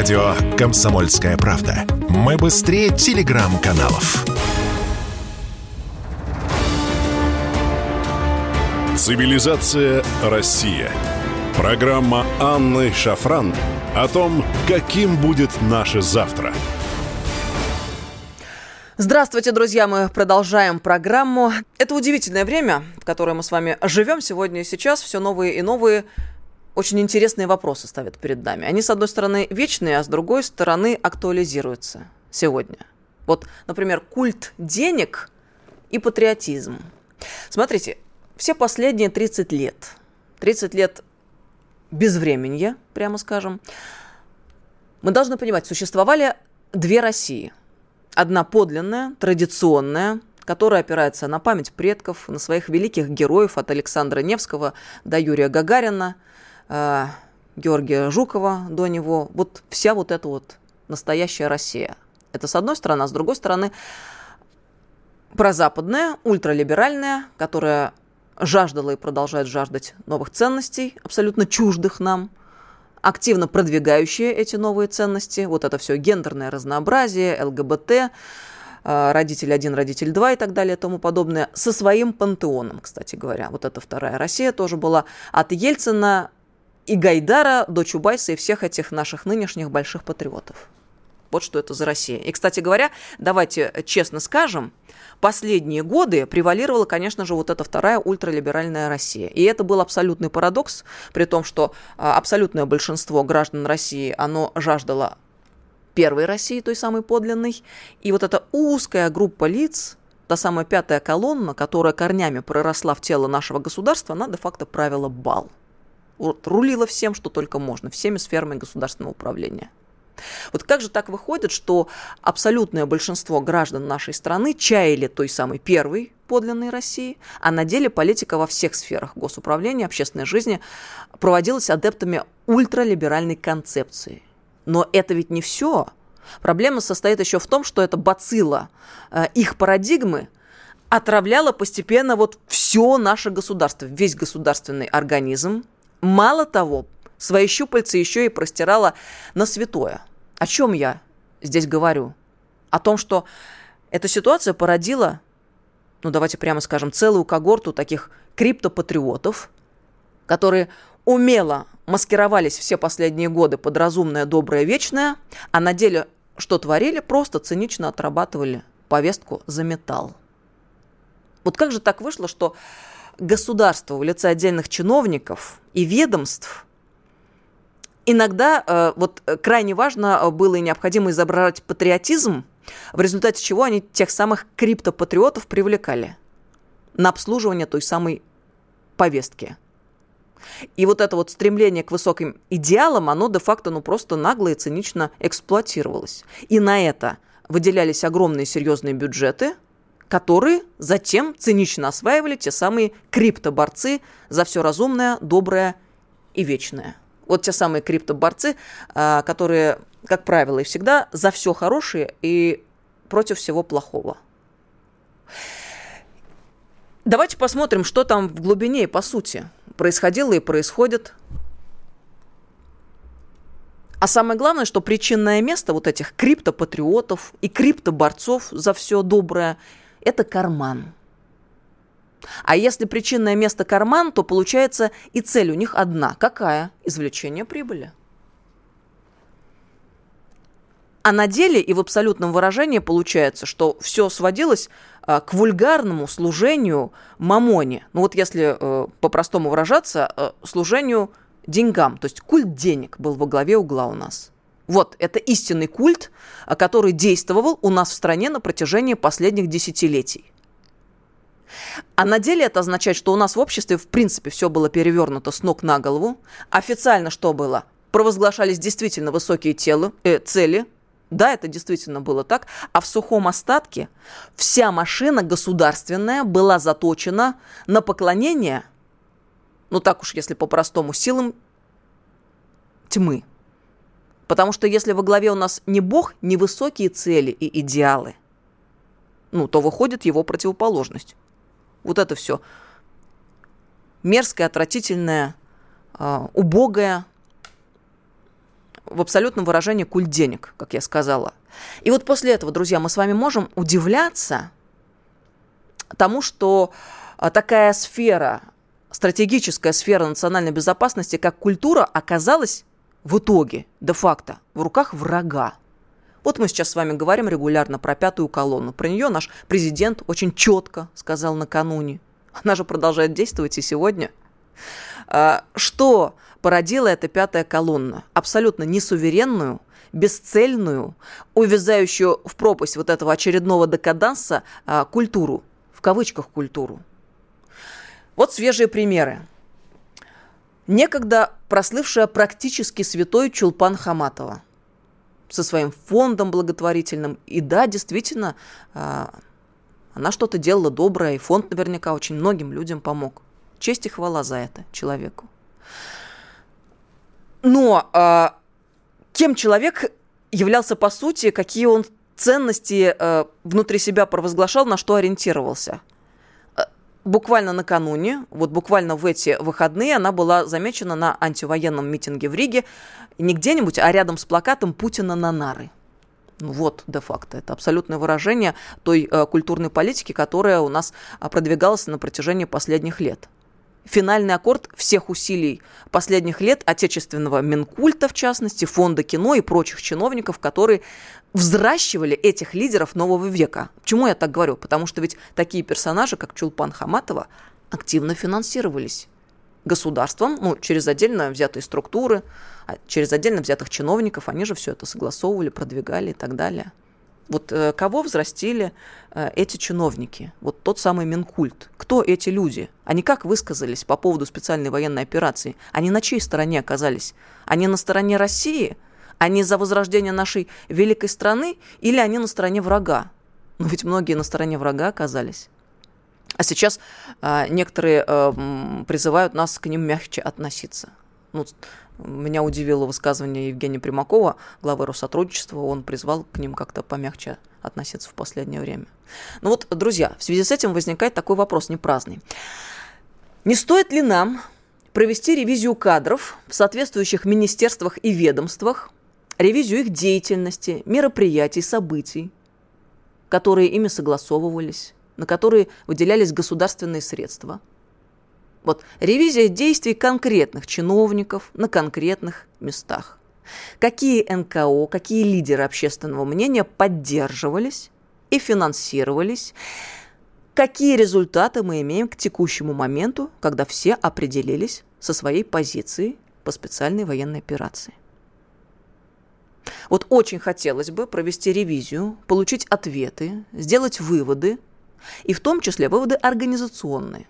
Радио «Комсомольская правда». Мы быстрее телеграм-каналов. Цивилизация Россия. Программа Анны Шафран о том, каким будет наше завтра. Здравствуйте, друзья! Мы продолжаем программу. Это удивительное время, в которое мы с вами живем сегодня и сейчас. Все новые и новые очень интересные вопросы ставят перед нами. Они, с одной стороны, вечные, а с другой стороны, актуализируются сегодня. Вот, например, культ денег и патриотизм. Смотрите, все последние 30 лет, 30 лет безвременья, прямо скажем, мы должны понимать, существовали две России. Одна подлинная, традиционная, которая опирается на память предков, на своих великих героев от Александра Невского до Юрия Гагарина – Георгия Жукова до него, вот вся вот эта вот настоящая Россия. Это с одной стороны, а с другой стороны прозападная, ультралиберальная, которая жаждала и продолжает жаждать новых ценностей, абсолютно чуждых нам, активно продвигающие эти новые ценности. Вот это все гендерное разнообразие, ЛГБТ, э, родитель один, родитель два и так далее и тому подобное, со своим пантеоном, кстати говоря. Вот эта вторая Россия тоже была от Ельцина и Гайдара до Чубайса и всех этих наших нынешних больших патриотов. Вот что это за Россия. И, кстати говоря, давайте честно скажем, последние годы превалировала, конечно же, вот эта вторая ультралиберальная Россия. И это был абсолютный парадокс, при том, что а, абсолютное большинство граждан России, оно жаждало первой России, той самой подлинной. И вот эта узкая группа лиц, та самая пятая колонна, которая корнями проросла в тело нашего государства, она де-факто правила бал рулила всем, что только можно, всеми сферами государственного управления. Вот как же так выходит, что абсолютное большинство граждан нашей страны чаяли той самой первой подлинной России, а на деле политика во всех сферах госуправления, общественной жизни проводилась адептами ультралиберальной концепции. Но это ведь не все. Проблема состоит еще в том, что эта бацилла э, их парадигмы отравляла постепенно вот все наше государство, весь государственный организм, Мало того, свои щупальца еще и простирала на святое. О чем я здесь говорю? О том, что эта ситуация породила, ну давайте прямо скажем, целую когорту таких криптопатриотов, которые умело маскировались все последние годы под разумное, доброе, вечное, а на деле что творили, просто цинично отрабатывали повестку за металл. Вот как же так вышло, что государство в лице отдельных чиновников и ведомств иногда э, вот крайне важно было и необходимо изображать патриотизм, в результате чего они тех самых криптопатриотов привлекали на обслуживание той самой повестки. И вот это вот стремление к высоким идеалам, оно де-факто ну просто нагло и цинично эксплуатировалось. И на это выделялись огромные серьезные бюджеты – которые затем цинично осваивали те самые криптоборцы за все разумное, доброе и вечное. Вот те самые криптоборцы, а, которые, как правило, и всегда за все хорошее и против всего плохого. Давайте посмотрим, что там в глубине и по сути происходило и происходит. А самое главное, что причинное место вот этих криптопатриотов и криптоборцов за все доброе это карман. А если причинное место карман, то получается и цель у них одна. Какая? Извлечение прибыли. А на деле и в абсолютном выражении получается, что все сводилось а, к вульгарному служению мамоне. Ну вот если э, по-простому выражаться, э, служению деньгам. То есть культ денег был во главе угла у нас. Вот, это истинный культ, а, который действовал у нас в стране на протяжении последних десятилетий. А на деле это означает, что у нас в обществе в принципе все было перевернуто с ног на голову. Официально что было? Провозглашались действительно высокие телы, э, цели. Да, это действительно было так. А в сухом остатке вся машина государственная была заточена на поклонение, ну так уж если по-простому, силам тьмы. Потому что если во главе у нас не Бог, не высокие цели и идеалы, ну, то выходит его противоположность. Вот это все мерзкое, отвратительное, э, убогое, в абсолютном выражении культ денег, как я сказала. И вот после этого, друзья, мы с вами можем удивляться тому, что а, такая сфера, стратегическая сфера национальной безопасности, как культура, оказалась в итоге, де-факто, в руках врага. Вот мы сейчас с вами говорим регулярно про пятую колонну. Про нее наш президент очень четко сказал накануне. Она же продолжает действовать и сегодня. А, что породила эта пятая колонна? Абсолютно несуверенную, бесцельную, увязающую в пропасть вот этого очередного декаданса а, культуру, в кавычках культуру. Вот свежие примеры. Некогда прослывшая практически святой Чулпан Хаматова со своим фондом благотворительным. И да, действительно, а, она что-то делала доброе, и фонд наверняка очень многим людям помог. Честь и хвала за это человеку. Но э, кем человек являлся по сути, какие он ценности э, внутри себя провозглашал, на что ориентировался? Буквально накануне, вот буквально в эти выходные, она была замечена на антивоенном митинге в Риге, не где-нибудь, а рядом с плакатом Путина на нары. Ну вот, де-факто, это абсолютное выражение той э, культурной политики, которая у нас э, продвигалась на протяжении последних лет. Финальный аккорд всех усилий последних лет отечественного Минкульта, в частности, Фонда кино и прочих чиновников, которые взращивали этих лидеров нового века. Почему я так говорю? Потому что ведь такие персонажи, как Чулпан Хаматова, активно финансировались государством, ну, через отдельно взятые структуры, а через отдельно взятых чиновников, они же все это согласовывали, продвигали и так далее. Вот э, кого взрастили э, эти чиновники? Вот тот самый Минкульт. Кто эти люди? Они как высказались по поводу специальной военной операции? Они на чьей стороне оказались? Они на стороне России? Они за возрождение нашей великой страны? Или они на стороне врага? Ну ведь многие на стороне врага оказались. А сейчас э, некоторые э, призывают нас к ним мягче относиться. Ну, меня удивило высказывание Евгения Примакова, главы Россотрудничества. Он призвал к ним как-то помягче относиться в последнее время. Ну вот, друзья, в связи с этим возникает такой вопрос не праздный. Не стоит ли нам провести ревизию кадров в соответствующих министерствах и ведомствах, ревизию их деятельности, мероприятий, событий, которые ими согласовывались, на которые выделялись государственные средства. Вот ревизия действий конкретных чиновников на конкретных местах. Какие НКО, какие лидеры общественного мнения поддерживались и финансировались, какие результаты мы имеем к текущему моменту, когда все определились со своей позицией по специальной военной операции. Вот очень хотелось бы провести ревизию, получить ответы, сделать выводы – и в том числе выводы организационные.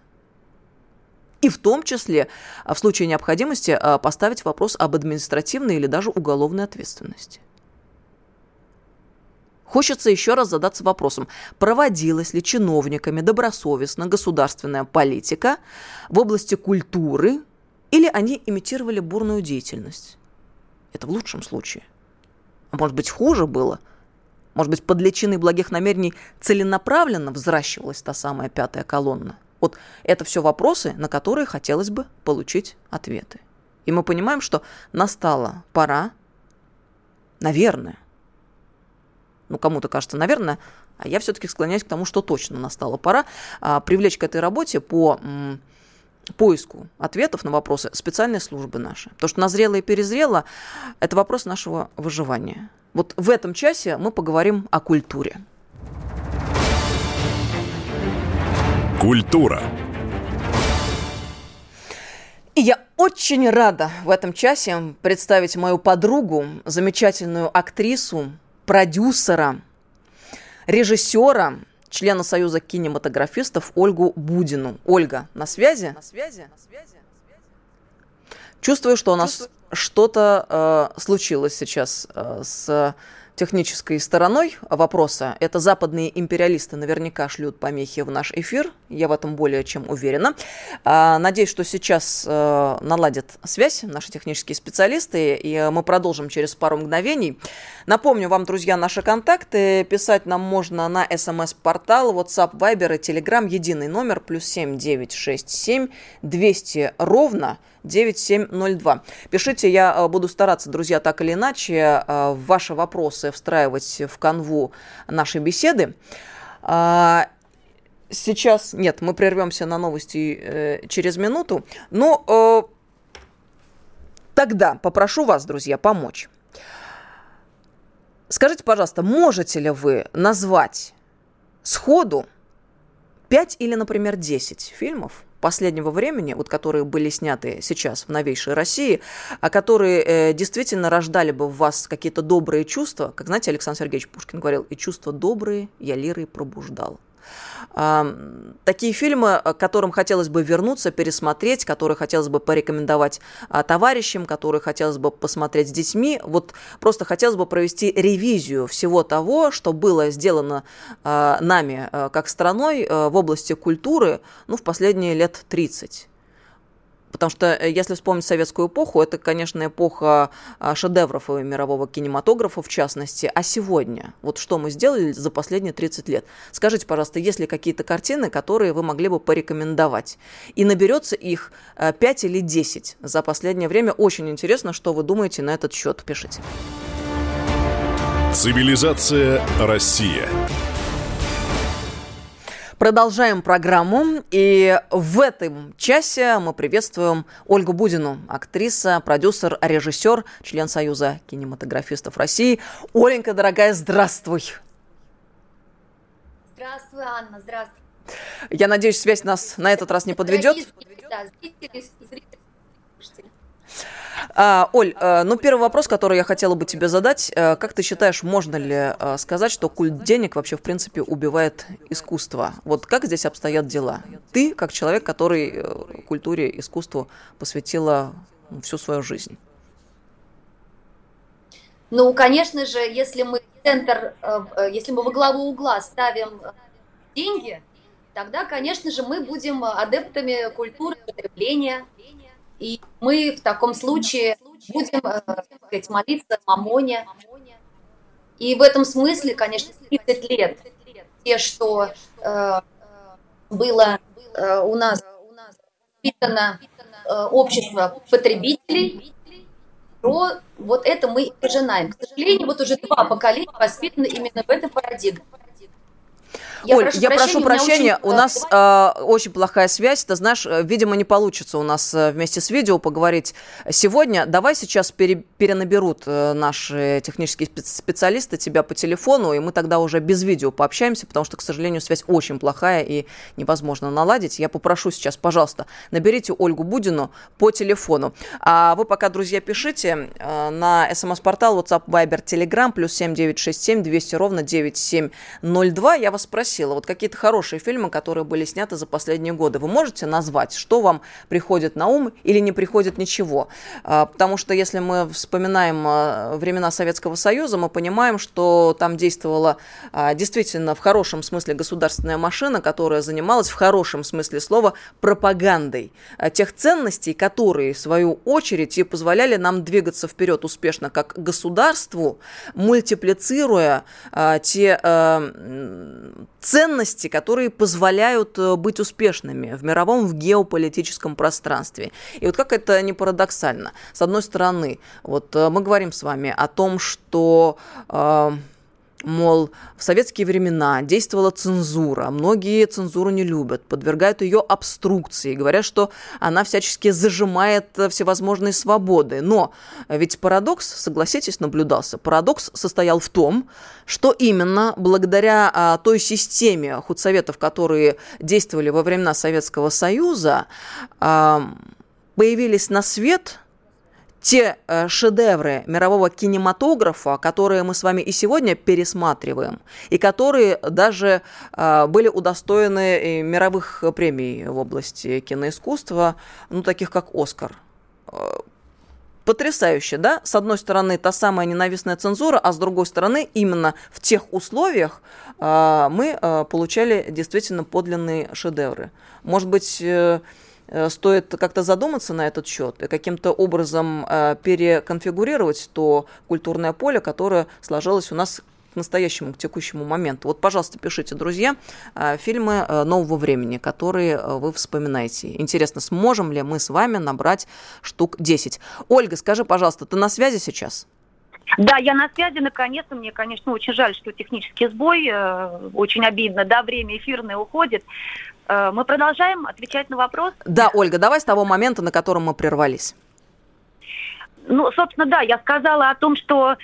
И в том числе а, в случае необходимости а, поставить вопрос об административной или даже уголовной ответственности. Хочется еще раз задаться вопросом, проводилась ли чиновниками добросовестно государственная политика в области культуры или они имитировали бурную деятельность. Это в лучшем случае. А может быть, хуже было – может быть, под личиной благих намерений целенаправленно взращивалась та самая пятая колонна? Вот это все вопросы, на которые хотелось бы получить ответы. И мы понимаем, что настала пора, наверное, ну кому-то кажется, наверное, а я все-таки склоняюсь к тому, что точно настала пора а, привлечь к этой работе по м, поиску ответов на вопросы специальной службы наши. То, что назрело и перезрело, это вопрос нашего выживания. Вот в этом часе мы поговорим о культуре. Культура. И я очень рада в этом часе представить мою подругу, замечательную актрису, продюсера, режиссера, члена Союза кинематографистов Ольгу Будину. Ольга, на связи? На связи? На связи? Чувствую, что у нас что-то э, случилось сейчас э, с технической стороной вопроса. Это западные империалисты наверняка шлют помехи в наш эфир. Я в этом более чем уверена. А, надеюсь, что сейчас э, наладят связь наши технические специалисты, и мы продолжим через пару мгновений. Напомню вам, друзья, наши контакты. Писать нам можно на смс-портал, WhatsApp, Viber и Telegram. Единый номер плюс 7 967 200 ровно 9702. Пишите, я э, буду стараться, друзья, так или иначе, э, ваши вопросы встраивать в канву нашей беседы. А, сейчас, нет, мы прервемся на новости э, через минуту, но тогда попрошу вас, друзья, помочь. Скажите, пожалуйста, можете ли вы назвать сходу 5 или, например, 10 фильмов, последнего времени, вот которые были сняты сейчас в новейшей России, а которые э, действительно рождали бы в вас какие-то добрые чувства, как, знаете, Александр Сергеевич Пушкин говорил, и чувства добрые я лирой пробуждал. Такие фильмы, э, которым хотелось бы вернуться, пересмотреть, которые хотелось бы порекомендовать а, товарищам, которые хотелось бы посмотреть с детьми. Вот просто хотелось бы провести ревизию всего того, что было сделано а, нами э, как страной э, в области культуры ну, в последние лет 30. Потому что, э, если вспомнить советскую эпоху, это, конечно, эпоха а, шедевров и мирового кинематографа, в частности. А сегодня? Вот что мы сделали за последние 30 лет? Скажите, пожалуйста, есть ли какие-то картины, которые вы могли бы порекомендовать? И наберется их 5 э, или 10 за последнее время. Очень интересно, что вы думаете на этот счет. Пишите. Цивилизация Россия. Продолжаем программу. И в этом часе мы приветствуем Ольгу Будину, актриса, продюсер, режиссер, член Союза кинематографистов России. Оленька, дорогая, здравствуй. Здравствуй, Анна, здравствуй. Я надеюсь, связь нас на этот раз не подведет. Да, зрители, зрители. А, Оль, э, ну первый вопрос, который я хотела бы тебе задать. Э, как ты считаешь, можно ли э, сказать, что культ денег вообще в принципе убивает искусство? Вот как здесь обстоят дела? Ты, как человек, который культуре, искусству посвятила всю свою жизнь. Ну, конечно же, если мы центр, если мы во главу угла ставим деньги, тогда, конечно же, мы будем адептами культуры потребления, и мы в таком случае будем э, сказать, молиться Мамоне. И в этом смысле, конечно, 30 лет, те, что э, было э, у нас воспитано э, общество потребителей, то вот это мы пожинаем. К сожалению, вот уже два поколения воспитаны именно в этой парадигме. Я Оль, прошу я прощения, прошу прощения, очень... у нас э, очень плохая связь, ты знаешь, э, видимо, не получится у нас э, вместе с видео поговорить сегодня. Давай сейчас пере, перенаберут э, наши технические специалисты тебя по телефону, и мы тогда уже без видео пообщаемся, потому что, к сожалению, связь очень плохая и невозможно наладить. Я попрошу сейчас, пожалуйста, наберите Ольгу Будину по телефону. А вы пока, друзья, пишите э, на смс-портал WhatsApp, Viber, Telegram, плюс 7967 200 ровно 9702. Я вас спросила, спросила, вот какие-то хорошие фильмы, которые были сняты за последние годы, вы можете назвать, что вам приходит на ум или не приходит ничего? А, потому что если мы вспоминаем а, времена Советского Союза, мы понимаем, что там действовала а, действительно в хорошем смысле государственная машина, которая занималась в хорошем смысле слова пропагандой тех ценностей, которые, в свою очередь, и позволяли нам двигаться вперед успешно как государству, мультиплицируя те ценности, которые позволяют э, быть успешными в мировом, в геополитическом пространстве. И вот как это не парадоксально. С одной стороны, вот э, мы говорим с вами о том, что э, Мол, в советские времена действовала цензура, многие цензуру не любят, подвергают ее обструкции, говорят, что она всячески зажимает всевозможные свободы. Но ведь парадокс, согласитесь, наблюдался. Парадокс состоял в том, что именно благодаря а, той системе худсоветов, которые действовали во времена Советского Союза, появились на свет – те э, шедевры мирового кинематографа, которые мы с вами и сегодня пересматриваем, и которые даже э, были удостоены мировых премий в области киноискусства, ну, таких как «Оскар». Э, потрясающе, да? С одной стороны, та самая ненавистная цензура, а с другой стороны, именно в тех условиях мы получали действительно подлинные шедевры. Может быть, Э, стоит как-то задуматься на этот счет и каким-то образом э, переконфигурировать то культурное поле, которое сложилось у нас к настоящему, к текущему моменту. Вот, пожалуйста, пишите, друзья, э, фильмы э, нового времени, которые э, вы вспоминаете. Интересно, сможем ли мы с вами набрать штук 10? Ольга, скажи, пожалуйста, ты на связи сейчас? Да, я на связи, наконец-то. Мне, конечно, очень жаль, что технический сбой. Очень обидно, да, время эфирное уходит. Мы продолжаем отвечать на вопрос. Да, Ольга, давай с того момента, на котором мы прервались. Ну, собственно, да, я сказала о том, что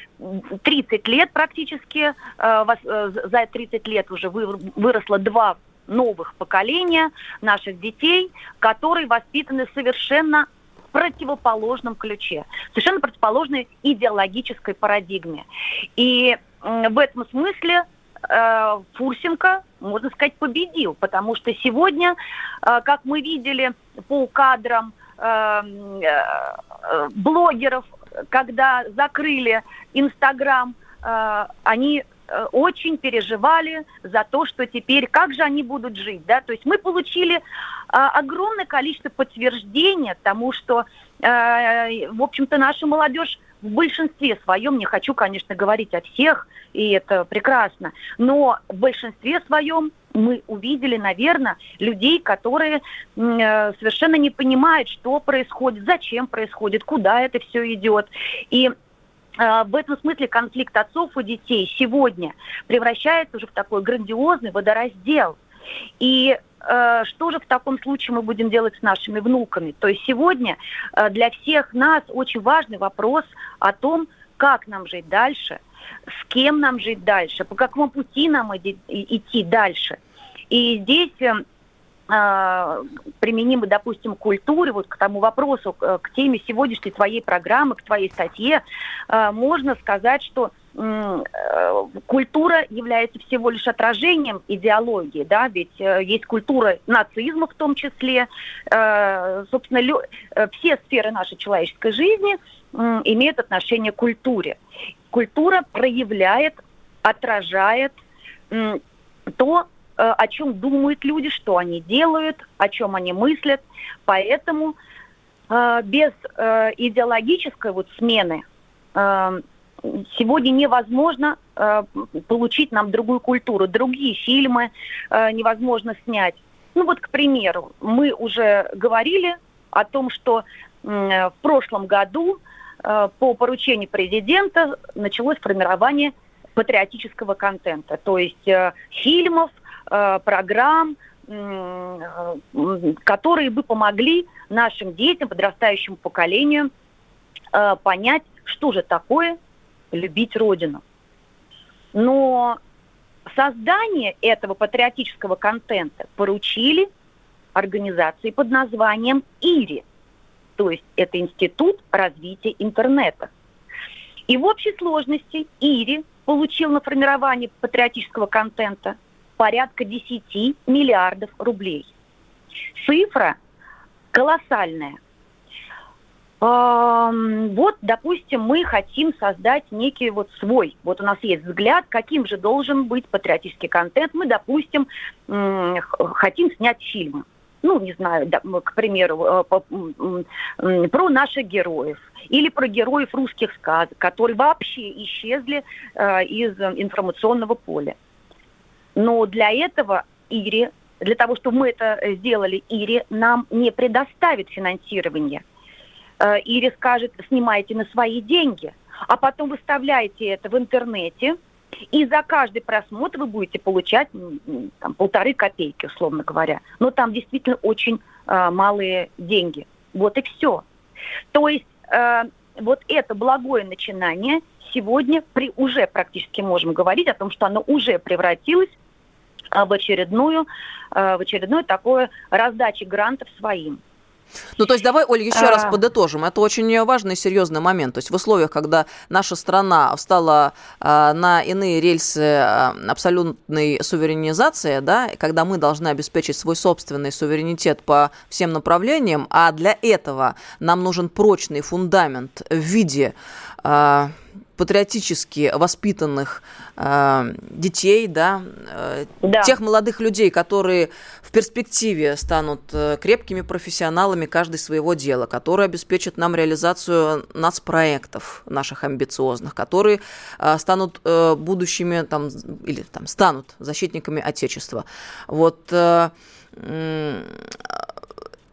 30 лет практически, э, э, за 30 лет уже выросло два новых поколения наших детей, которые воспитаны совершенно противоположном ключе, совершенно противоположной идеологической парадигме. И в этом смысле э, Фурсенко, можно сказать, победил, потому что сегодня, как мы видели по кадрам, э, блогеров, когда закрыли Инстаграм, э, они э, очень переживали за то, что теперь, как же они будут жить, да, то есть мы получили огромное количество подтверждения тому, что, в общем-то, наша молодежь в большинстве своем, не хочу, конечно, говорить о всех, и это прекрасно, но в большинстве своем мы увидели, наверное, людей, которые э, совершенно не понимают, что происходит, зачем происходит, куда это все идет. И э, в этом смысле конфликт отцов и детей сегодня превращается уже в такой грандиозный водораздел. И э, что же в таком случае мы будем делать с нашими внуками? То есть сегодня э, для всех нас очень важный вопрос о том, как нам жить дальше, с кем нам жить дальше, по какому пути нам идти дальше. И здесь э, а, применимы, допустим, к культуре, вот к тому вопросу, к, теме сегодняшней твоей программы, к твоей статье, э, можно сказать, что э, культура является всего лишь отражением идеологии, да, ведь есть культура нацизма в том числе, собственно, все сферы нашей человеческой жизни имеют отношение к культуре. Культура проявляет, отражает то, Э, о чем думают люди, что они делают, о чем они мыслят. Поэтому э, без э, идеологической вот смены сегодня невозможно получить нам другую культуру, другие фильмы невозможно снять. Ну вот, к примеру, мы уже говорили о том, что в прошлом году по поручению президента началось формирование патриотического контента, то есть фильмов, Э, программ, которые бы помогли нашим детям, подрастающему поколению э, понять, что же такое любить Родину. Но создание этого патриотического контента поручили организации под названием ИРИ, то есть это Институт развития интернета. И в общей сложности ИРИ получил на формирование патриотического контента порядка 10 миллиардов рублей. Цифра колоссальная. Вот, допустим, мы хотим создать некий вот свой, вот у нас есть взгляд, каким же должен быть патриотический контент. Мы, допустим, хотим снять фильмы. Ну, не знаю, к примеру, э, про наших героев или про героев русских сказок, которые вообще исчезли э, из информационного поля. Но для этого Ири, для того, чтобы мы это сделали, Ири нам не предоставит финансирование. Э, Ири скажет, снимайте на свои деньги, а потом выставляйте это в интернете, и за каждый просмотр вы будете получать там, полторы копейки, условно говоря. Но там действительно очень э, малые деньги. Вот и все. То есть э, вот это благое начинание сегодня при, уже практически можем говорить о том, что оно уже превратилось а, в очередную, а, в очередную такое раздачи грантов своим. Ну, то есть давай, Оль, еще а... раз подытожим. Это очень важный и серьезный момент. То есть в условиях, когда наша страна встала а, на иные рельсы а, абсолютной суверенизации, да, когда мы должны обеспечить свой собственный суверенитет по всем направлениям, а для этого нам нужен прочный фундамент в виде а, патриотически воспитанных э, детей, да, э, да, тех молодых людей, которые в перспективе станут э, крепкими профессионалами каждой своего дела, которые обеспечат нам реализацию нацпроектов наших амбициозных, которые э, станут э, будущими там или там станут защитниками Отечества. Вот э, э,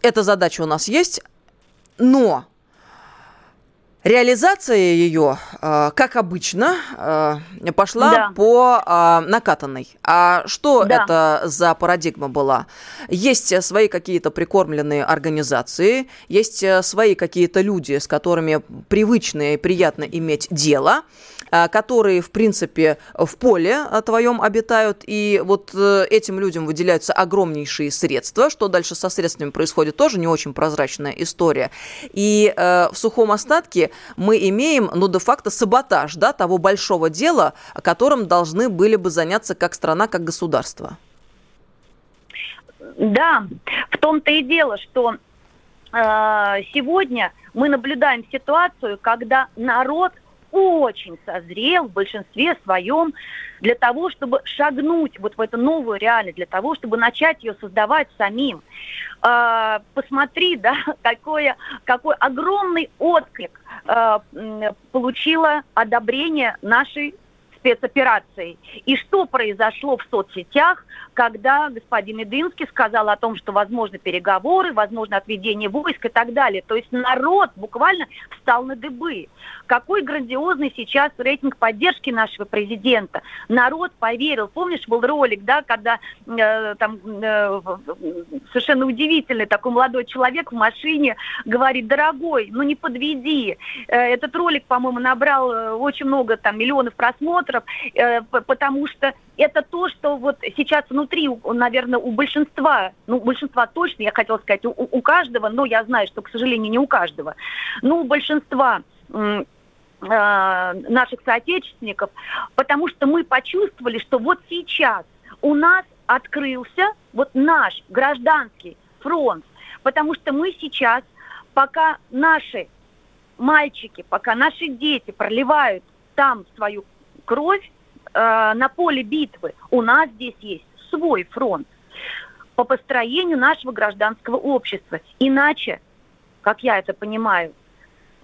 эта задача у нас есть, но Реализация ее, э, как обычно, э, пошла да. по э, накатанной. А что да. это за парадигма была? Есть свои какие-то прикормленные организации, есть свои какие-то люди, с которыми привычно и приятно иметь дело. А, которые, в принципе, в поле твоем обитают, и вот э, этим людям выделяются огромнейшие средства. Что дальше со средствами происходит, тоже не очень прозрачная история. И э, в сухом остатке мы имеем, ну, де-факто саботаж, да, того большого дела, которым должны были бы заняться как страна, как государство. Да, в том-то и дело, что э, сегодня мы наблюдаем ситуацию, когда народ очень созрел в большинстве своем для того, чтобы шагнуть вот в эту новую реальность, для того, чтобы начать ее создавать самим. Э, посмотри, да, какое, какой огромный отклик э, получило одобрение нашей спецоперацией. И что произошло в соцсетях, когда господин Мединский сказал о том, что возможны переговоры, возможно отведение войск и так далее. То есть народ буквально встал на дыбы. Какой грандиозный сейчас рейтинг поддержки нашего президента. Народ поверил. Помнишь, был ролик, да, когда э, там э, совершенно удивительный такой молодой человек в машине говорит, дорогой, ну не подведи. Э, этот ролик, по-моему, набрал э, очень много там миллионов просмотров, э, потому что это то, что вот сейчас внутри, наверное, у большинства, ну, большинства точно, я хотела сказать, у, у каждого, но я знаю, что, к сожалению, не у каждого, но у большинства э, наших соотечественников, потому что мы почувствовали, что вот сейчас у нас открылся вот наш гражданский фронт, потому что мы сейчас, пока наши мальчики, пока наши дети проливают там свою кровь, э, на поле битвы. У нас здесь есть свой фронт по построению нашего гражданского общества. Иначе, как я это понимаю,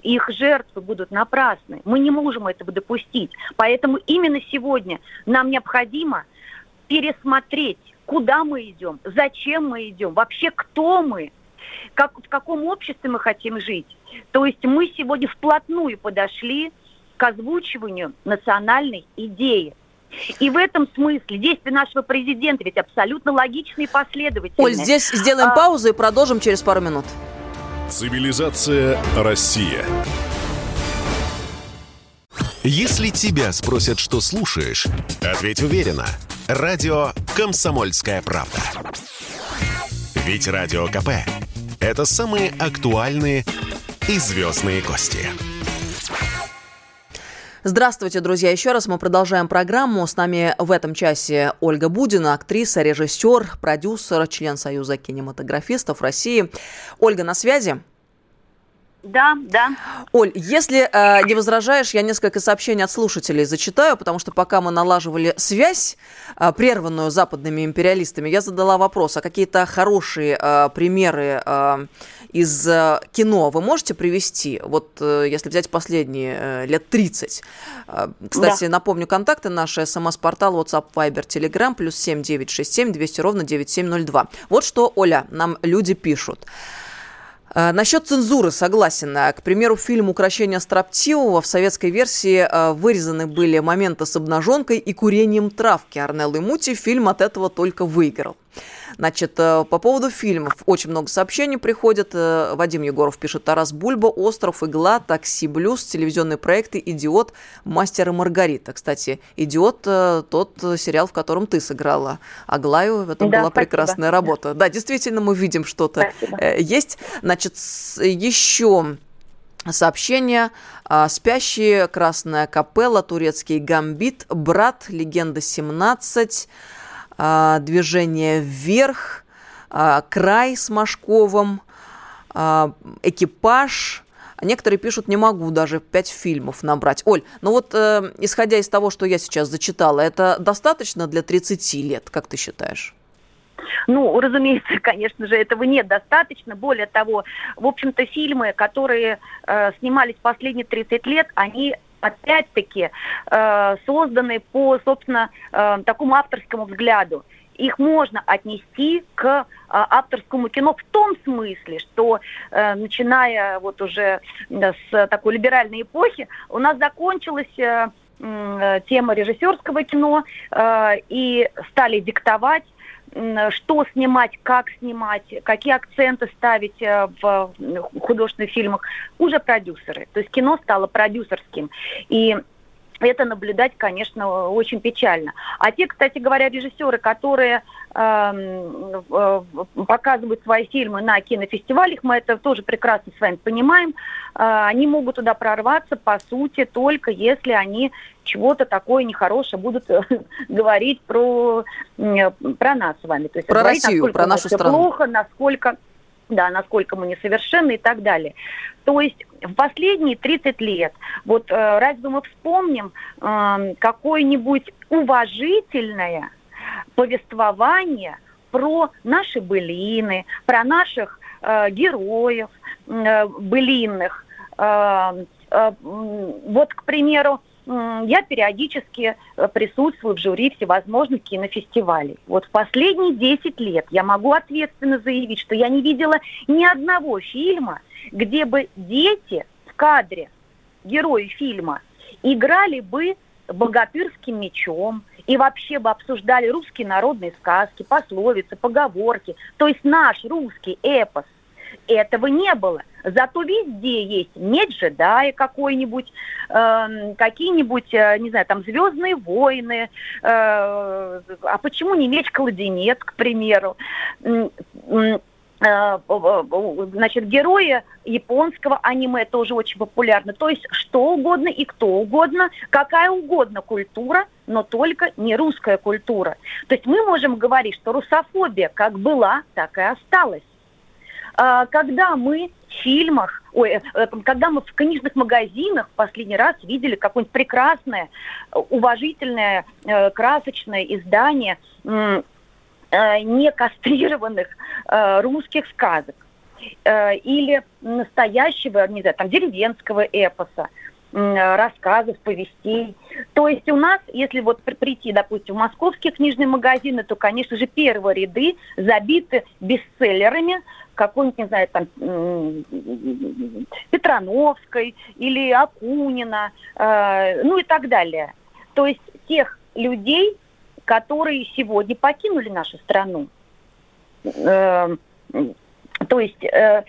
их жертвы будут напрасны. Мы не можем этого допустить. Поэтому именно сегодня нам необходимо пересмотреть, куда мы идем, зачем мы идем, вообще кто мы, как, в каком обществе мы хотим жить. То есть мы сегодня вплотную подошли к озвучиванию национальной идеи. И в этом смысле действия нашего президента ведь абсолютно логичные и последовательные. Оль, здесь сделаем а... паузу и продолжим через пару минут. Цивилизация Россия. Если тебя спросят, что слушаешь, ответь уверенно. Радио «Комсомольская правда». Ведь Радио КП – это самые актуальные и звездные гости. Здравствуйте, друзья. Еще раз мы продолжаем программу. С нами в этом часе Ольга Будина, актриса, режиссер, продюсер, член Союза кинематографистов России. Ольга, на связи? Да, да. Оль, если э, не возражаешь, я несколько сообщений от слушателей зачитаю, потому что пока мы налаживали связь, э, прерванную западными империалистами, я задала вопрос, а какие-то хорошие э, примеры э, из э, кино вы можете привести? Вот э, если взять последние э, лет 30. Э, кстати, да. напомню, контакты наши, смс-портал, WhatsApp, Viber, Telegram, плюс 7967 200 ровно 9702. Вот что, Оля, нам люди пишут. А, насчет цензуры согласен. А, к примеру, фильм «Укращение строптивого» в советской версии а, вырезаны были моменты с обнаженкой и курением травки. Арнелл Мути фильм от этого только выиграл. Значит, э, по поводу фильмов очень много сообщений приходит. Э, Вадим Егоров пишет Тарас Бульба, Остров, Игла, Такси Блюз, телевизионные проекты Идиот, Мастер и Маргарита. Кстати, Идиот э, тот сериал, в котором ты сыграла Аглаю. Это да, была спасибо. прекрасная работа. Да, действительно, мы видим что-то есть. Значит, еще Сообщение. Спящие, Красная капелла, Турецкий гамбит, Брат, Легенда 17, а, движение вверх, а, край с Машковым, а, экипаж, а некоторые пишут, не могу даже пять фильмов набрать. Оль, ну вот э, исходя из того, что я сейчас зачитала, это достаточно для 30 лет, как ты считаешь? Ну, разумеется, конечно же, этого нет достаточно. Более того, в общем-то, фильмы, которые э, снимались последние 30 лет, они опять-таки э, созданы по, собственно, э, такому авторскому взгляду. Их можно отнести к э, авторскому кино в том смысле, что э, начиная вот уже с такой либеральной эпохи у нас закончилась э, тема режиссерского кино и стали диктовать что снимать, как снимать, какие акценты ставить э, в художественных фильмах, уже продюсеры. То есть кино стало продюсерским. И это наблюдать, конечно, очень печально. А те, кстати говоря, режиссеры, которые показывают свои фильмы на кинофестивалях, мы это тоже прекрасно с вами понимаем, э, они могут туда прорваться, по сути, только если они чего-то такое нехорошее будут э, говорить про, про нас с вами. То есть про говорить, Россию, про нашу страну. плохо, насколько да, насколько мы несовершенны и так далее. То есть в последние 30 лет, вот э, разве мы вспомним э, какое-нибудь уважительное повествование про наши былины, про наших э, героев э, былинных, э, э, вот, к примеру, я периодически э, присутствую в жюри всевозможных кинофестивалей. Вот в последние 10 лет я могу ответственно заявить, что я не видела ни одного фильма, где бы дети в кадре, герои фильма, играли бы богатырским мечом и вообще бы обсуждали русские народные сказки, пословицы, поговорки. То есть наш русский эпос этого не было. Зато везде есть меч джедая какой-нибудь, э, какие-нибудь, э, не знаю, там «Звездные войны», э, а почему не меч-кладенец, к примеру. Э, значит, герои японского аниме тоже очень популярны. То есть что угодно и кто угодно, какая угодно культура, но только не русская культура. То есть мы можем говорить, что русофобия как была, так и осталась. А, когда мы в фильмах, ой, э, э, когда мы в книжных магазинах в последний раз видели какое-нибудь прекрасное, уважительное, красочное издание некастрированных русских сказок или настоящего, не знаю, там, деревенского эпоса, рассказов, повестей. То есть у нас, если вот прийти, допустим, в московские книжные магазины, то, конечно же, первые ряды забиты бестселлерами, какой-нибудь, не знаю, там, Петрановской или Акунина, э, ну и так далее. То есть тех людей, которые сегодня покинули нашу страну. Э, то есть э,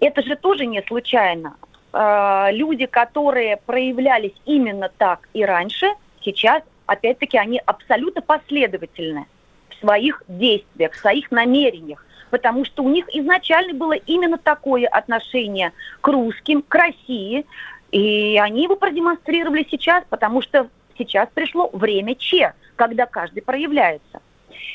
это же тоже не случайно. Э, люди, которые проявлялись именно так и раньше, сейчас, опять-таки, они абсолютно последовательны в своих действиях, в своих намерениях потому что у них изначально было именно такое отношение к русским, к России, и они его продемонстрировали сейчас, потому что сейчас пришло время Че, когда каждый проявляется.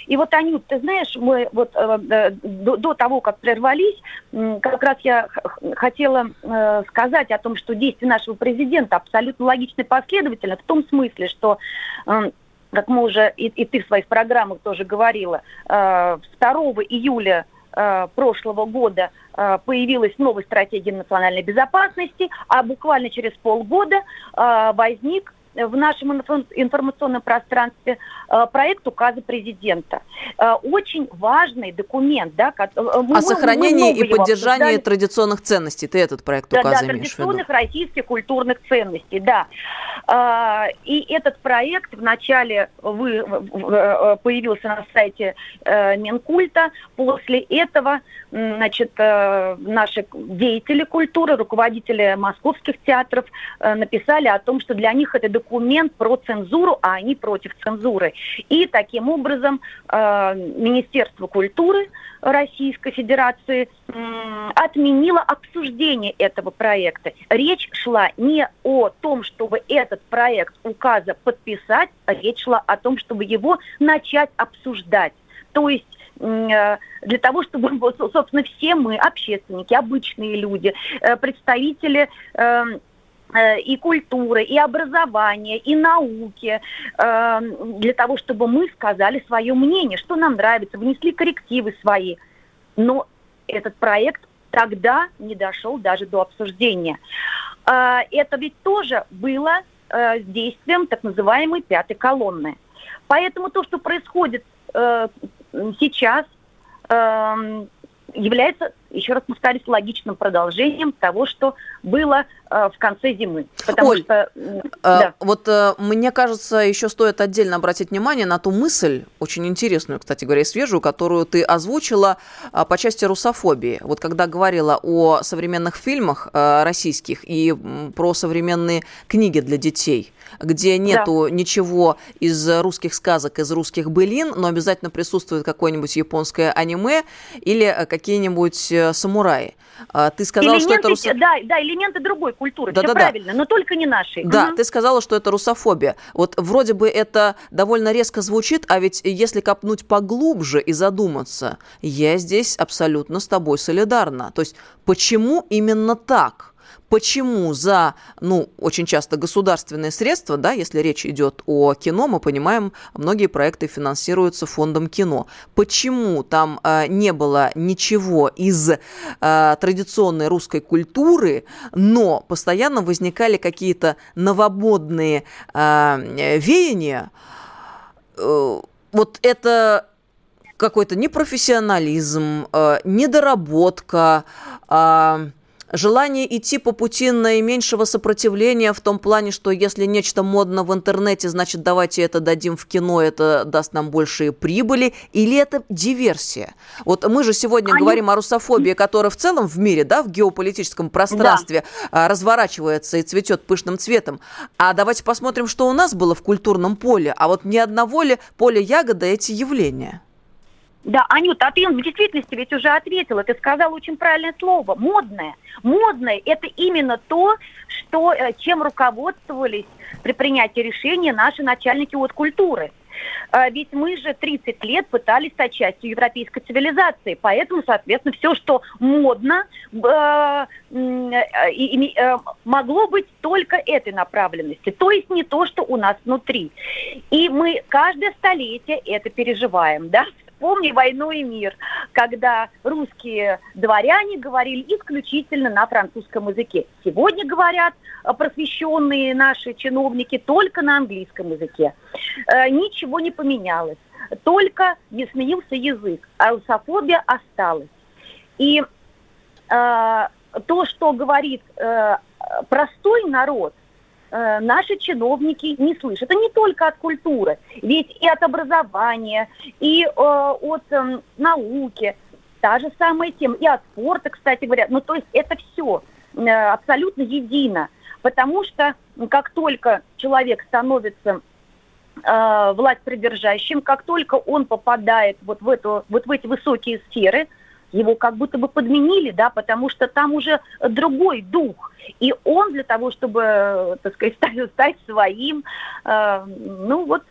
И вот, Анют, ты знаешь, мы вот э, э до, до того, как прервались, э, как раз я хотела э, сказать о том, что действия нашего президента абсолютно логичны и последовательны, в том смысле, что э, как мы уже, и, и ты в своих программах тоже говорила, э, 2 июля э, прошлого года э, появилась новая стратегия национальной безопасности, а буквально через полгода возник в нашем информационном пространстве э, проект указа президента. Э, очень важный документ. Да, э, мы, О сохранении и поддержании традиционных ценностей. Ты этот проект да, указа да, традиционных российских культурных ценностей, да. И этот проект вначале вы, появился на сайте Минкульта. После этого значит, наши деятели культуры, руководители московских театров написали о том, что для них это документ про цензуру, а они против цензуры. И таким образом э, Министерство культуры Российской Федерации э, отменило обсуждение этого проекта. Речь шла не о том, чтобы этот проект указа подписать, а речь шла о том, чтобы его начать обсуждать. То есть для того, чтобы, собственно, все мы, общественники, обычные люди, представители эм, и культуры, и образования, и науки, эм, для того, чтобы мы сказали свое мнение, что нам нравится, внесли коррективы свои. Но этот проект тогда не дошел даже до обсуждения. А, это ведь тоже было э, действием так называемой пятой колонны. Поэтому то, что происходит э, сейчас, эм, является, еще раз повторюсь, логичным продолжением того, что было э, в конце зимы. Потому Оль, что, э, да. вот э, мне кажется, еще стоит отдельно обратить внимание на ту мысль, очень интересную, кстати говоря, и свежую, которую ты озвучила э, по части русофобии. Вот когда говорила о современных фильмах э, российских и э, про современные книги для детей – где нету да. ничего из русских сказок, из русских былин, но обязательно присутствует какое-нибудь японское аниме или э, какие-нибудь самураи. А, ты сказала, элементы, что это русо... да, да, элементы другой культуры, да, все да, правильно, да. но только не нашей. Да, угу. ты сказала, что это русофобия. Вот вроде бы это довольно резко звучит, а ведь если копнуть поглубже и задуматься, я здесь абсолютно с тобой солидарна. То есть почему именно так? Почему за, ну, очень часто государственные средства, да, если речь идет о кино, мы понимаем, многие проекты финансируются фондом кино. Почему там э, не было ничего из э, традиционной русской культуры, но постоянно возникали какие-то новомодные э, веяния? Э, вот это какой-то непрофессионализм, э, недоработка, э, желание идти по пути наименьшего сопротивления в том плане, что если нечто модно в интернете, значит, давайте это дадим в кино, это даст нам большие прибыли, или это диверсия? Вот мы же сегодня Они... говорим о русофобии, которая в целом в мире, да, в геополитическом пространстве да. разворачивается и цветет пышным цветом. А давайте посмотрим, что у нас было в культурном поле. А вот ни одного ли поля ягода эти явления? Да, Анюта, а ты в действительности ведь уже ответила, ты сказала очень правильное слово, модное. Модное – это именно то, что, э, чем руководствовались при принятии решения наши начальники от культуры. Э, ведь мы же 30 лет пытались стать частью европейской цивилизации, поэтому, соответственно, все, что модно, э, могло быть только этой направленности, то есть не то, что у нас внутри. И мы каждое столетие это переживаем, да, Вспомни «Войну и мир», когда русские дворяне говорили исключительно на французском языке. Сегодня говорят э, просвещенные наши чиновники только на английском языке. Э, ничего не поменялось, только не сменился язык, а русофобия осталась. И э, то, что говорит э, простой народ – Э, наши чиновники не слышат. Это не только от культуры, ведь и от образования, и э, от э, науки, та же самая тема, и от спорта, кстати говоря. Ну, то есть это все э, абсолютно едино, потому что как только человек становится э, власть придержащим, как только он попадает вот в, эту, вот в эти высокие сферы, его как будто бы подменили, да, потому что там уже другой дух. И он для того, чтобы, так сказать, стать, своим, э, ну вот,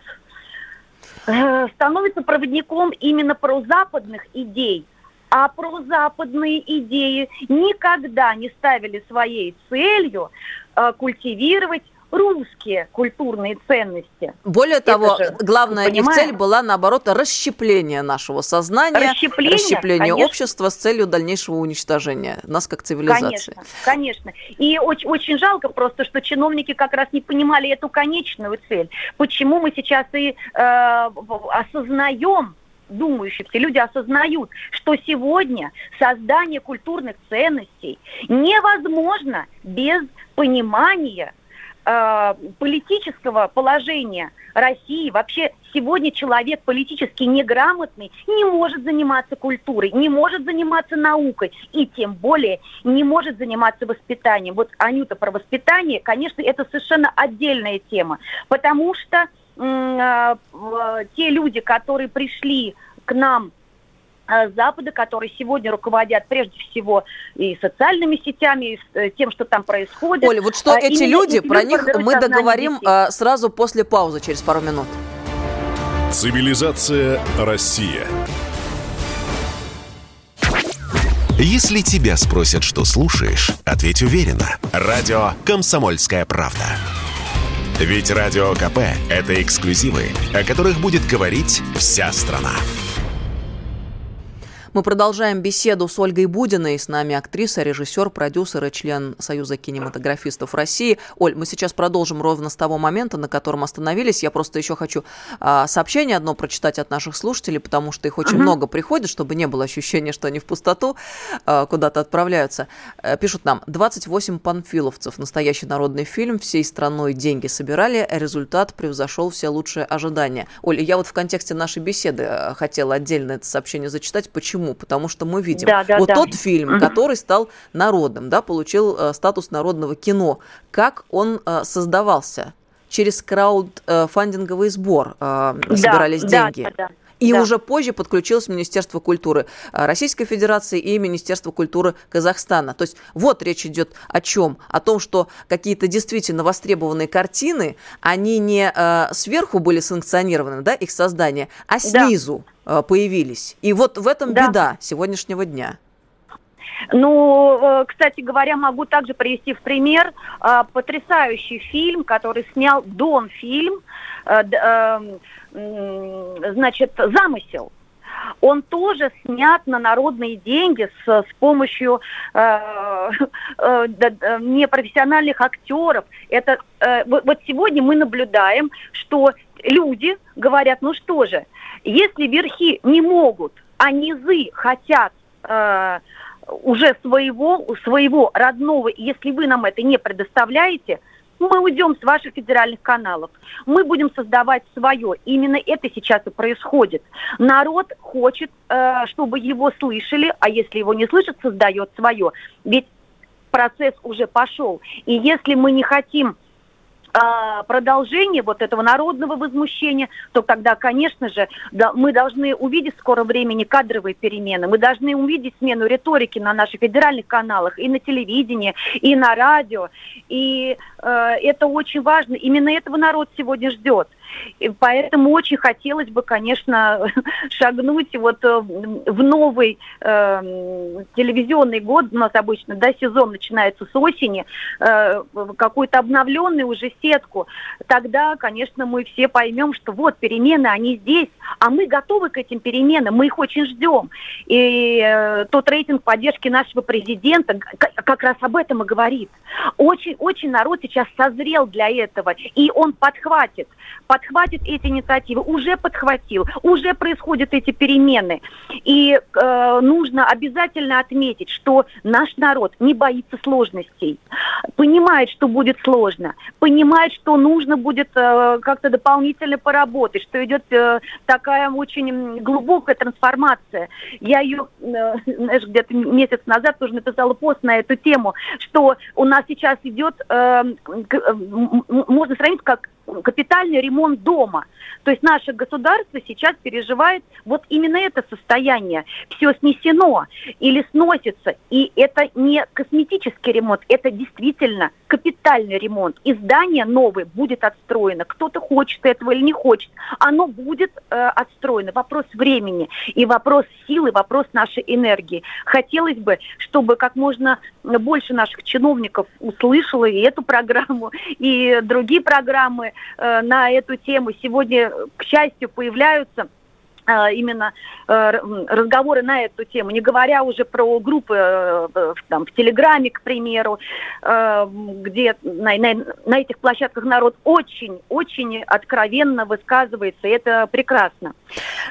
э, становится проводником именно прозападных идей. А прозападные идеи никогда не ставили своей целью э, культивировать русские культурные ценности. Более Это того, же, главная их цель была, наоборот, расщепление нашего сознания, расщепление, расщепление общества с целью дальнейшего уничтожения нас как цивилизации. Конечно, конечно. И очень, очень жалко просто, что чиновники как раз не понимали эту конечную цель. Почему мы сейчас и э, осознаем, думающие, все люди осознают, что сегодня создание культурных ценностей невозможно без понимания Э, политического положения России, вообще сегодня человек политически неграмотный не может заниматься культурой, не может заниматься наукой и тем более не может заниматься воспитанием. Вот Анюта про воспитание, конечно, это совершенно отдельная тема, потому что э, те люди, которые пришли к нам Э, Запада, которые сегодня руководят прежде всего и социальными сетями, и э, тем, что там происходит. Оля, вот что а, эти люди, про них мы договорим детей. Сразу после паузы, через пару минут. Цивилизация Россия. Если тебя спросят, что слушаешь, ответь уверенно. Радио «Комсомольская правда». Ведь Радио КП – это эксклюзивы, о которых будет говорить вся страна. Мы продолжаем беседу с Ольгой Будиной. С нами актриса, режиссер, продюсер и член Союза кинематографистов России. Оль, мы сейчас продолжим ровно с того момента, на котором остановились. Я просто еще хочу а, сообщение одно прочитать от наших слушателей, потому что их очень uh-huh. много приходит, чтобы не было ощущения, что они в пустоту а, куда-то отправляются. А, пишут нам, 28 панфиловцев. Настоящий народный фильм. Всей страной деньги собирали. Результат превзошел все лучшие ожидания. Оль, я вот в контексте нашей беседы э, хотела отдельно это сообщение зачитать. Почему? Почему? Потому что мы видим, да, да, вот да. тот фильм, угу. который стал народным, да, получил э, статус народного кино, как он э, создавался? Через краудфандинговый сбор э, собирались да, деньги. Да, да, да. И да. уже позже подключилось Министерство культуры Российской Федерации и Министерство культуры Казахстана. То есть вот речь идет о чем? О том, что какие-то действительно востребованные картины, они не э, сверху были санкционированы, да, их создание, а снизу да. Э, появились. И вот в этом да. беда сегодняшнего дня. Ну, э, кстати говоря, могу также привести в пример э, потрясающий фильм, который снял Дон фильм, значит, «Замысел». Он тоже снят на народные деньги с, с помощью э, э, непрофессиональных актеров. Это, э, вот сегодня мы наблюдаем, что люди говорят, ну что же, если верхи не могут, а низы хотят э, уже своего, своего родного, если вы нам это не предоставляете, мы уйдем с ваших федеральных каналов. Мы будем создавать свое. Именно это сейчас и происходит. Народ хочет, э, чтобы его слышали, а если его не слышат, создает свое. Ведь процесс уже пошел. И если мы не хотим а, продолжение вот этого народного возмущения, то тогда, конечно же, да, мы должны увидеть в скором времени кадровые перемены, мы должны увидеть смену риторики на наших федеральных каналах, и на телевидении, и на радио. И э, это очень важно. Именно этого народ сегодня ждет. И поэтому очень хотелось бы, конечно, шагнуть вот э, в новый э, телевизионный год. У нас обычно да, сезон начинается с осени, э, какую-то обновленную уже сетку. Тогда, конечно, мы все поймем, что вот перемены, они здесь, а мы готовы к этим переменам, мы их очень ждем. И э, тот рейтинг поддержки нашего президента как раз об этом и говорит. Очень-очень народ сейчас созрел для этого, и он подхватит подхватит эти инициативы, уже подхватил, уже происходят эти перемены. И э, нужно обязательно отметить, что наш народ не боится сложностей, понимает, что будет сложно, понимает, что нужно будет э, как-то дополнительно поработать, что идет э, такая очень глубокая трансформация. Я ее, э, знаешь, где-то месяц назад тоже написала пост на эту тему, что у нас сейчас идет, э, э, можно сравнить как капитальный ремонт дома. То есть наше государство сейчас переживает вот именно это состояние. Все снесено или сносится. И это не косметический ремонт, это действительно капитальный ремонт. И здание новое будет отстроено. Кто-то хочет этого или не хочет. Оно будет э, отстроено. Вопрос времени и вопрос силы, вопрос нашей энергии. Хотелось бы, чтобы как можно больше наших чиновников услышало и эту программу, и другие программы на эту тему. Сегодня, к счастью, появляются Э, именно э, разговоры на эту тему, не говоря уже про группы э, там, в Телеграме, к примеру, где на, на, на этих площадках народ очень-очень откровенно высказывается, и это прекрасно.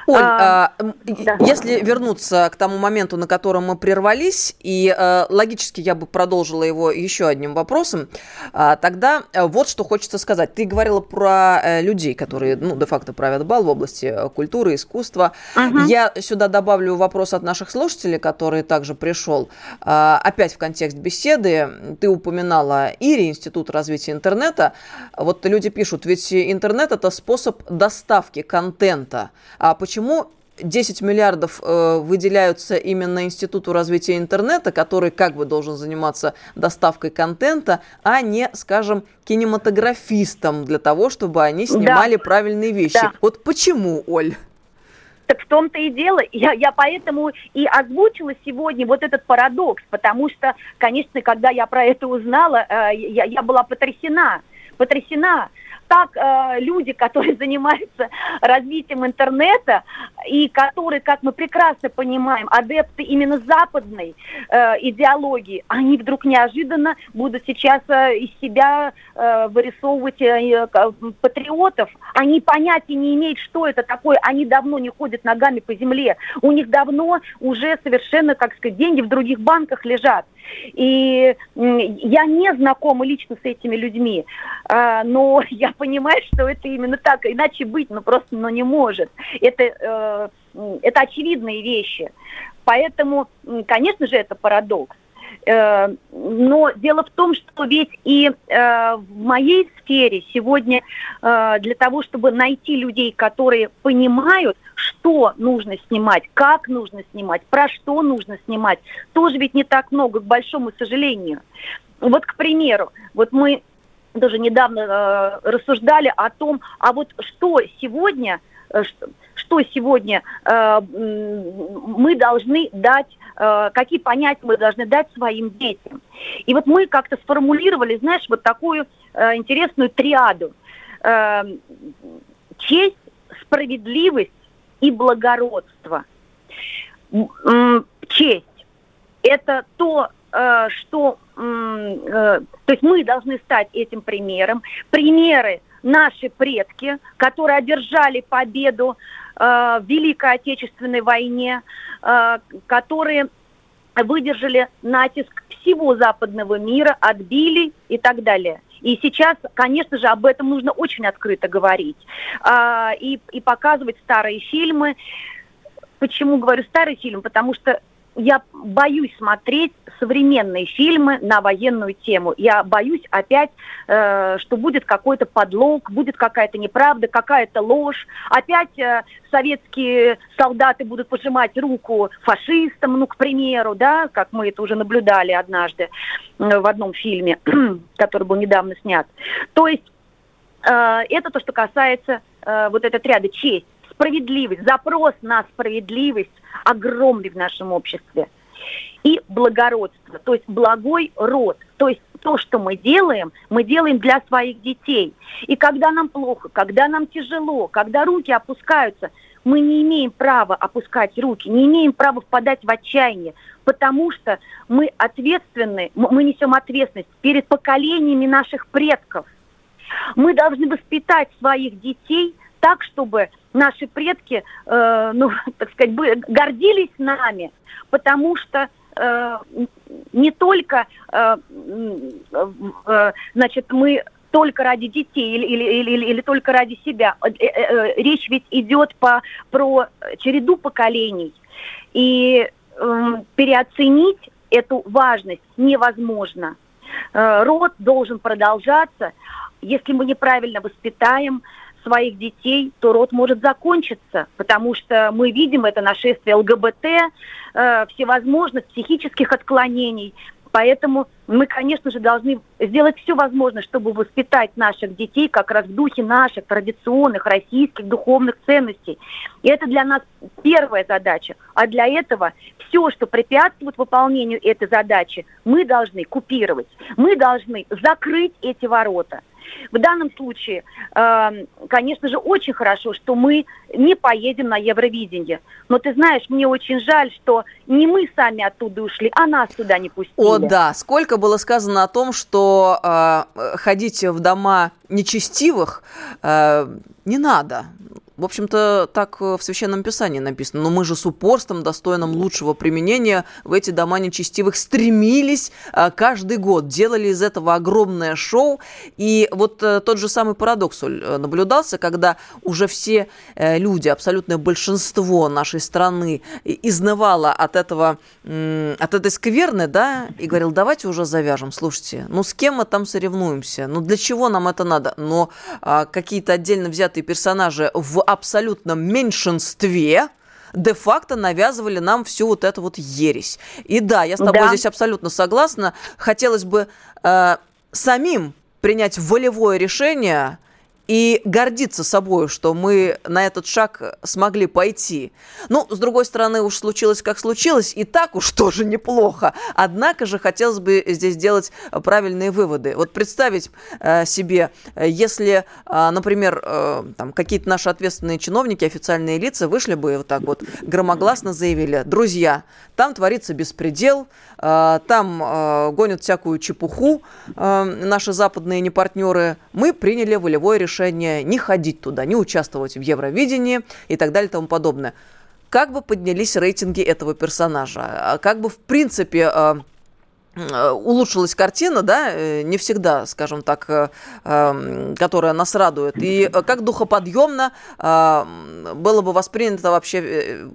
Оль, а, да. если вернуться к тому моменту, на котором мы прервались, и логически я бы продолжила его еще одним вопросом, а, тогда вот что хочется сказать. Ты говорила про людей, которые, ну, де-факто правят бал в области культуры, искусства, искусства. Угу. Я сюда добавлю вопрос от наших слушателей, который также пришел. А, опять в контекст беседы. Ты упоминала ИРИ, Институт развития интернета. Вот люди пишут, ведь интернет это способ доставки контента. А почему 10 миллиардов э, выделяются именно Институту развития интернета, который как бы должен заниматься доставкой контента, а не, скажем, кинематографистам для того, чтобы они снимали да. правильные вещи. Да. Вот почему, Оль? Так в том-то и дело. Я, я поэтому и озвучила сегодня вот этот парадокс, потому что, конечно, когда я про это узнала, э, я, я была потрясена. Потрясена так э, люди, которые занимаются развитием интернета и которые, как мы прекрасно понимаем, адепты именно западной э, идеологии, они вдруг неожиданно будут сейчас э, из себя э, вырисовывать э, э, патриотов. Они понятия не имеют, что это такое. Они давно не ходят ногами по земле. У них давно уже совершенно, как сказать, деньги в других банках лежат. И я не знакома лично с этими людьми, а, но я понимаю, что это именно так, иначе быть, ну просто ну, не может. Это, э, это очевидные вещи. Поэтому, конечно же, это парадокс. Э, но дело в том, что ведь и э, в моей сфере сегодня для того, чтобы найти людей, которые понимают, что нужно снимать, как нужно снимать, про что нужно снимать, тоже ведь не так много, к большому сожалению. Вот, к примеру, вот мы даже недавно э, рассуждали о том, а вот что сегодня, э, что сегодня э, мы должны дать, э, какие понятия мы должны дать своим детям. И вот мы как-то сформулировали, знаешь, вот такую э, интересную триаду. Э, честь, справедливость и благородство. Честь – это то, э, что Э, то есть мы должны стать этим примером. Примеры наши предки, которые одержали победу в Великой Отечественной войне, э, которые выдержали натиск всего западного мира, отбили и так далее. И сейчас, конечно же, об этом нужно очень открыто говорить а, и, и показывать старые фильмы. Почему говорю старый фильм? Потому что я боюсь смотреть современные фильмы на военную тему. Я боюсь опять, э, что будет какой-то подлог, будет какая-то неправда, какая-то ложь. Опять э, советские солдаты будут пожимать руку фашистам, ну, к примеру, да, как мы это уже наблюдали однажды э, в одном фильме, который был недавно снят. То есть э, это то, что касается э, вот этой отряда честь справедливость, запрос на справедливость огромный в нашем обществе. И благородство, то есть благой род, то есть то, что мы делаем, мы делаем для своих детей. И когда нам плохо, когда нам тяжело, когда руки опускаются, мы не имеем права опускать руки, не имеем права впадать в отчаяние, потому что мы ответственны, мы несем ответственность перед поколениями наших предков. Мы должны воспитать своих детей так, чтобы наши предки, э, ну, так сказать, гордились нами, потому что э, не только, э, э, значит, мы только ради детей или, или, или, или только ради себя. Э, э, э, речь ведь идет по, про череду поколений. И э, переоценить эту важность невозможно. Э, род должен продолжаться. Если мы неправильно воспитаем, своих детей, то род может закончиться, потому что мы видим это нашествие ЛГБТ, э, всевозможных психических отклонений. Поэтому мы, конечно же, должны сделать все возможное, чтобы воспитать наших детей как раз в духе наших традиционных российских духовных ценностей. И это для нас первая задача. А для этого все, что препятствует выполнению этой задачи, мы должны купировать. Мы должны закрыть эти ворота – в данном случае, эм, конечно же, очень хорошо, что мы не поедем на Евровидение. Но ты знаешь, мне очень жаль, что не мы сами оттуда ушли, а нас туда не пустили. О, да. Сколько было сказано о том, что э, ходить в дома нечестивых э, не надо. В общем-то, так э, в Священном Писании написано. Но мы же с упорством, достойным лучшего применения, в эти дома нечестивых стремились э, каждый год, делали из этого огромное шоу. И вот э, тот же самый парадокс наблюдался, когда уже все люди, абсолютное большинство нашей страны изнывало от этого, от этой скверны, да, и говорил, давайте уже завяжем, слушайте, ну с кем мы там соревнуемся, ну для чего нам это надо, но а, какие-то отдельно взятые персонажи в абсолютном меньшинстве, де-факто навязывали нам всю вот эту вот ересь. И да, я с тобой да. здесь абсолютно согласна. Хотелось бы э, самим принять волевое решение и гордиться собой, что мы на этот шаг смогли пойти. Ну, с другой стороны, уж случилось как случилось, и так уж тоже неплохо. Однако же хотелось бы здесь делать правильные выводы. Вот представить э, себе, если, э, например, э, там какие-то наши ответственные чиновники, официальные лица вышли бы и вот так вот громогласно заявили, друзья, там творится беспредел, там э, гонят всякую чепуху э, наши западные непартнеры, мы приняли волевое решение не ходить туда, не участвовать в Евровидении и так далее и тому подобное. Как бы поднялись рейтинги этого персонажа? А как бы, в принципе, э, э, улучшилась картина, да, э, не всегда, скажем так, которая нас радует. И как духоподъемно было бы воспринято вообще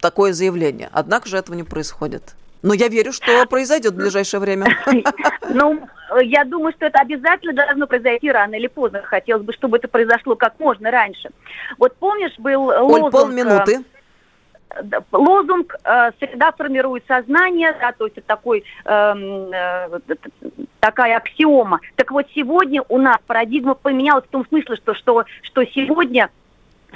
такое заявление. Однако же этого не происходит. Но я верю, что произойдет в ближайшее время. Ну, я думаю, что это обязательно должно произойти рано или поздно. Хотелось бы, чтобы это произошло как можно раньше. Вот помнишь, был лозунг... Оль, полминуты э, лозунг э, «Среда формирует сознание», да, то есть это такой, эм, э, такая аксиома. Так вот, сегодня у нас парадигма поменялась в том смысле, что, что, что сегодня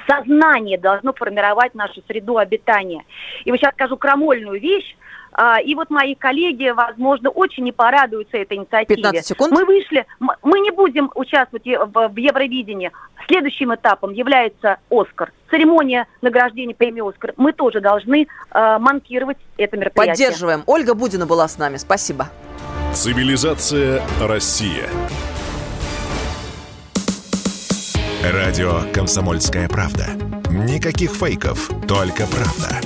сознание должно формировать нашу среду обитания. И вот сейчас скажу крамольную вещь. А, и вот мои коллеги, возможно, очень не порадуются этой инициативе. 15 секунд. Мы вышли, мы не будем участвовать в Евровидении. Следующим этапом является Оскар. Церемония награждения премии Оскар. Мы тоже должны э, манкировать это мероприятие. Поддерживаем. Ольга Будина была с нами. Спасибо. Цивилизация Россия. Радио «Комсомольская правда». Никаких фейков, только правда.